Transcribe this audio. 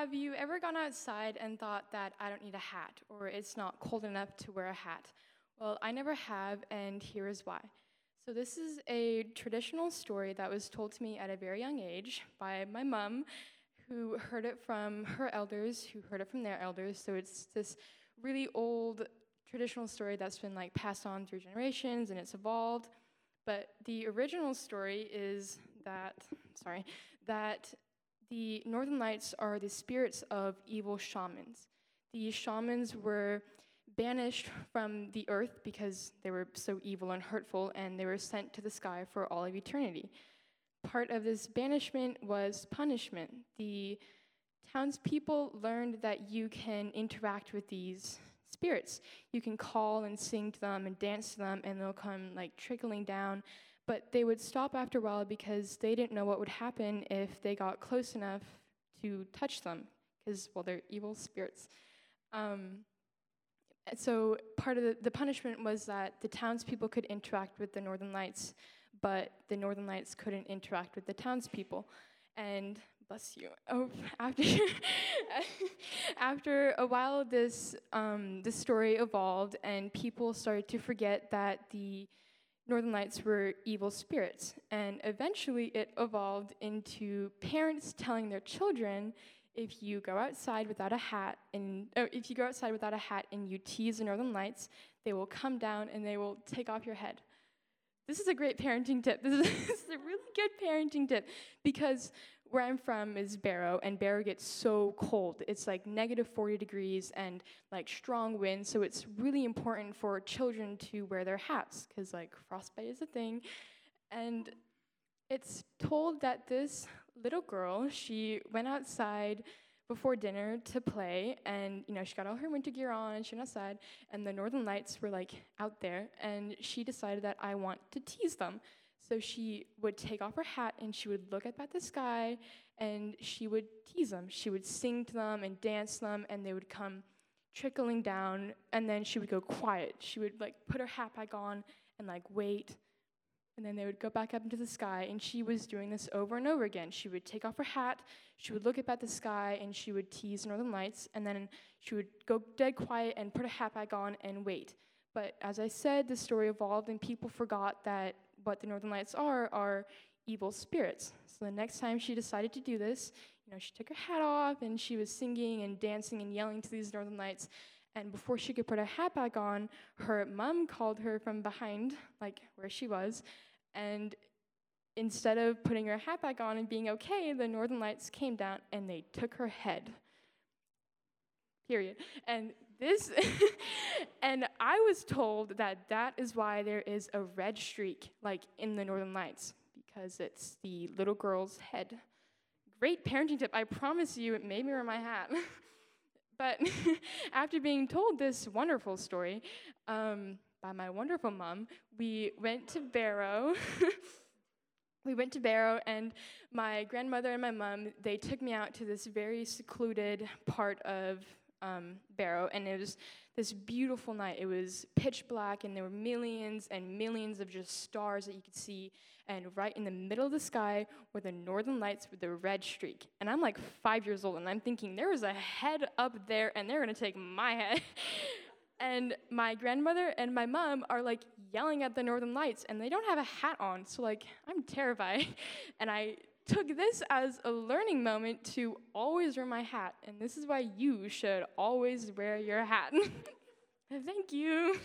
have you ever gone outside and thought that I don't need a hat or it's not cold enough to wear a hat? Well, I never have, and here is why. So, this is a traditional story that was told to me at a very young age by my mom, who heard it from her elders, who heard it from their elders. So, it's this really old traditional story that's been like passed on through generations and it's evolved. But the original story is that, sorry, that the Northern Lights are the spirits of evil shamans. The shamans were banished from the earth because they were so evil and hurtful, and they were sent to the sky for all of eternity. Part of this banishment was punishment. The townspeople learned that you can interact with these spirits. You can call and sing to them and dance to them, and they'll come like trickling down but they would stop after a while because they didn't know what would happen if they got close enough to touch them, because, well, they're evil spirits. Um, so part of the, the punishment was that the townspeople could interact with the Northern Lights, but the Northern Lights couldn't interact with the townspeople. And bless you. Oh, after after a while, this um, this story evolved, and people started to forget that the Northern Lights were evil spirits. And eventually it evolved into parents telling their children if you go outside without a hat and oh, if you go outside without a hat and you tease the Northern Lights, they will come down and they will take off your head. This is a great parenting tip. This is, this is a really good parenting tip because where I'm from is Barrow, and Barrow gets so cold. It's like negative 40 degrees and like strong winds, so it's really important for children to wear their hats because like frostbite is a thing. And it's told that this little girl, she went outside before dinner to play, and you know she got all her winter gear on, and she went outside, and the northern lights were like out there, and she decided that I want to tease them. So she would take off her hat and she would look up at the sky and she would tease them. She would sing to them and dance them, and they would come trickling down. And then she would go quiet. She would like put her hat back on and like wait. And then they would go back up into the sky. And she was doing this over and over again. She would take off her hat, she would look up at the sky, and she would tease Northern Lights. And then she would go dead quiet and put her hat back on and wait. But as I said, the story evolved, and people forgot that what the Northern Lights are are evil spirits. So the next time she decided to do this, you know, she took her hat off and she was singing and dancing and yelling to these Northern Lights. And before she could put her hat back on, her mom called her from behind, like where she was, and instead of putting her hat back on and being okay, the Northern Lights came down and they took her head. Period. And this and i was told that that is why there is a red streak like in the northern lights because it's the little girl's head. Great parenting tip. I promise you it made me wear my hat. But after being told this wonderful story um, by my wonderful mom we went to barrow. We went to barrow and my grandmother and my mom they took me out to this very secluded part of um, Barrow, and it was this beautiful night. It was pitch black, and there were millions and millions of just stars that you could see. And right in the middle of the sky were the northern lights with the red streak. And I'm like five years old, and I'm thinking, there is a head up there, and they're gonna take my head. and my grandmother and my mom are like yelling at the northern lights, and they don't have a hat on. So, like, I'm terrified. and I took this as a learning moment to always wear my hat. And this is why you should always wear your hat. Thank you.